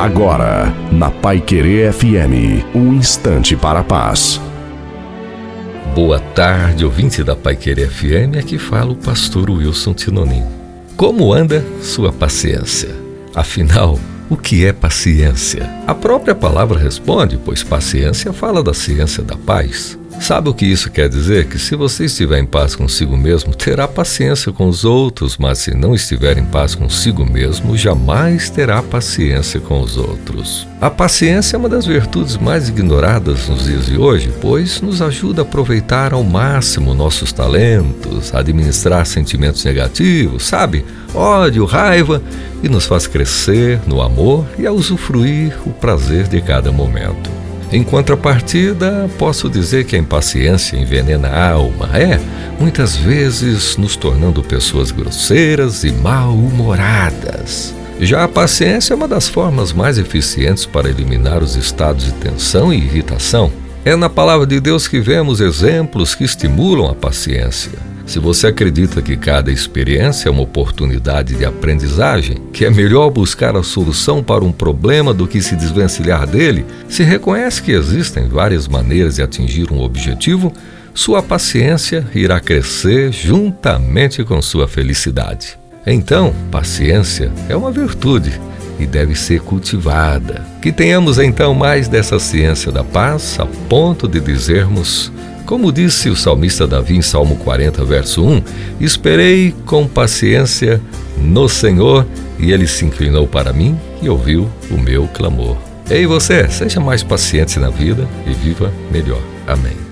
Agora, na Pai Querer FM, um instante para a paz. Boa tarde, ouvinte da Pai Querer FM, aqui fala o pastor Wilson Tinonim. Como anda sua paciência? Afinal, o que é paciência? A própria palavra responde, pois paciência fala da ciência da paz. Sabe o que isso quer dizer? Que se você estiver em paz consigo mesmo, terá paciência com os outros, mas se não estiver em paz consigo mesmo, jamais terá paciência com os outros. A paciência é uma das virtudes mais ignoradas nos dias de hoje, pois nos ajuda a aproveitar ao máximo nossos talentos, a administrar sentimentos negativos, sabe? Ódio, raiva, e nos faz crescer no amor e a usufruir o prazer de cada momento. Em contrapartida, posso dizer que a impaciência envenena a alma, é, muitas vezes nos tornando pessoas grosseiras e mal-humoradas. Já a paciência é uma das formas mais eficientes para eliminar os estados de tensão e irritação. É na palavra de Deus que vemos exemplos que estimulam a paciência. Se você acredita que cada experiência é uma oportunidade de aprendizagem, que é melhor buscar a solução para um problema do que se desvencilhar dele, se reconhece que existem várias maneiras de atingir um objetivo, sua paciência irá crescer juntamente com sua felicidade. Então, paciência é uma virtude e deve ser cultivada. Que tenhamos então mais dessa ciência da paz a ponto de dizermos como disse o salmista Davi em Salmo 40, verso 1: Esperei com paciência no Senhor, e ele se inclinou para mim e ouviu o meu clamor. Ei você, seja mais paciente na vida e viva melhor. Amém.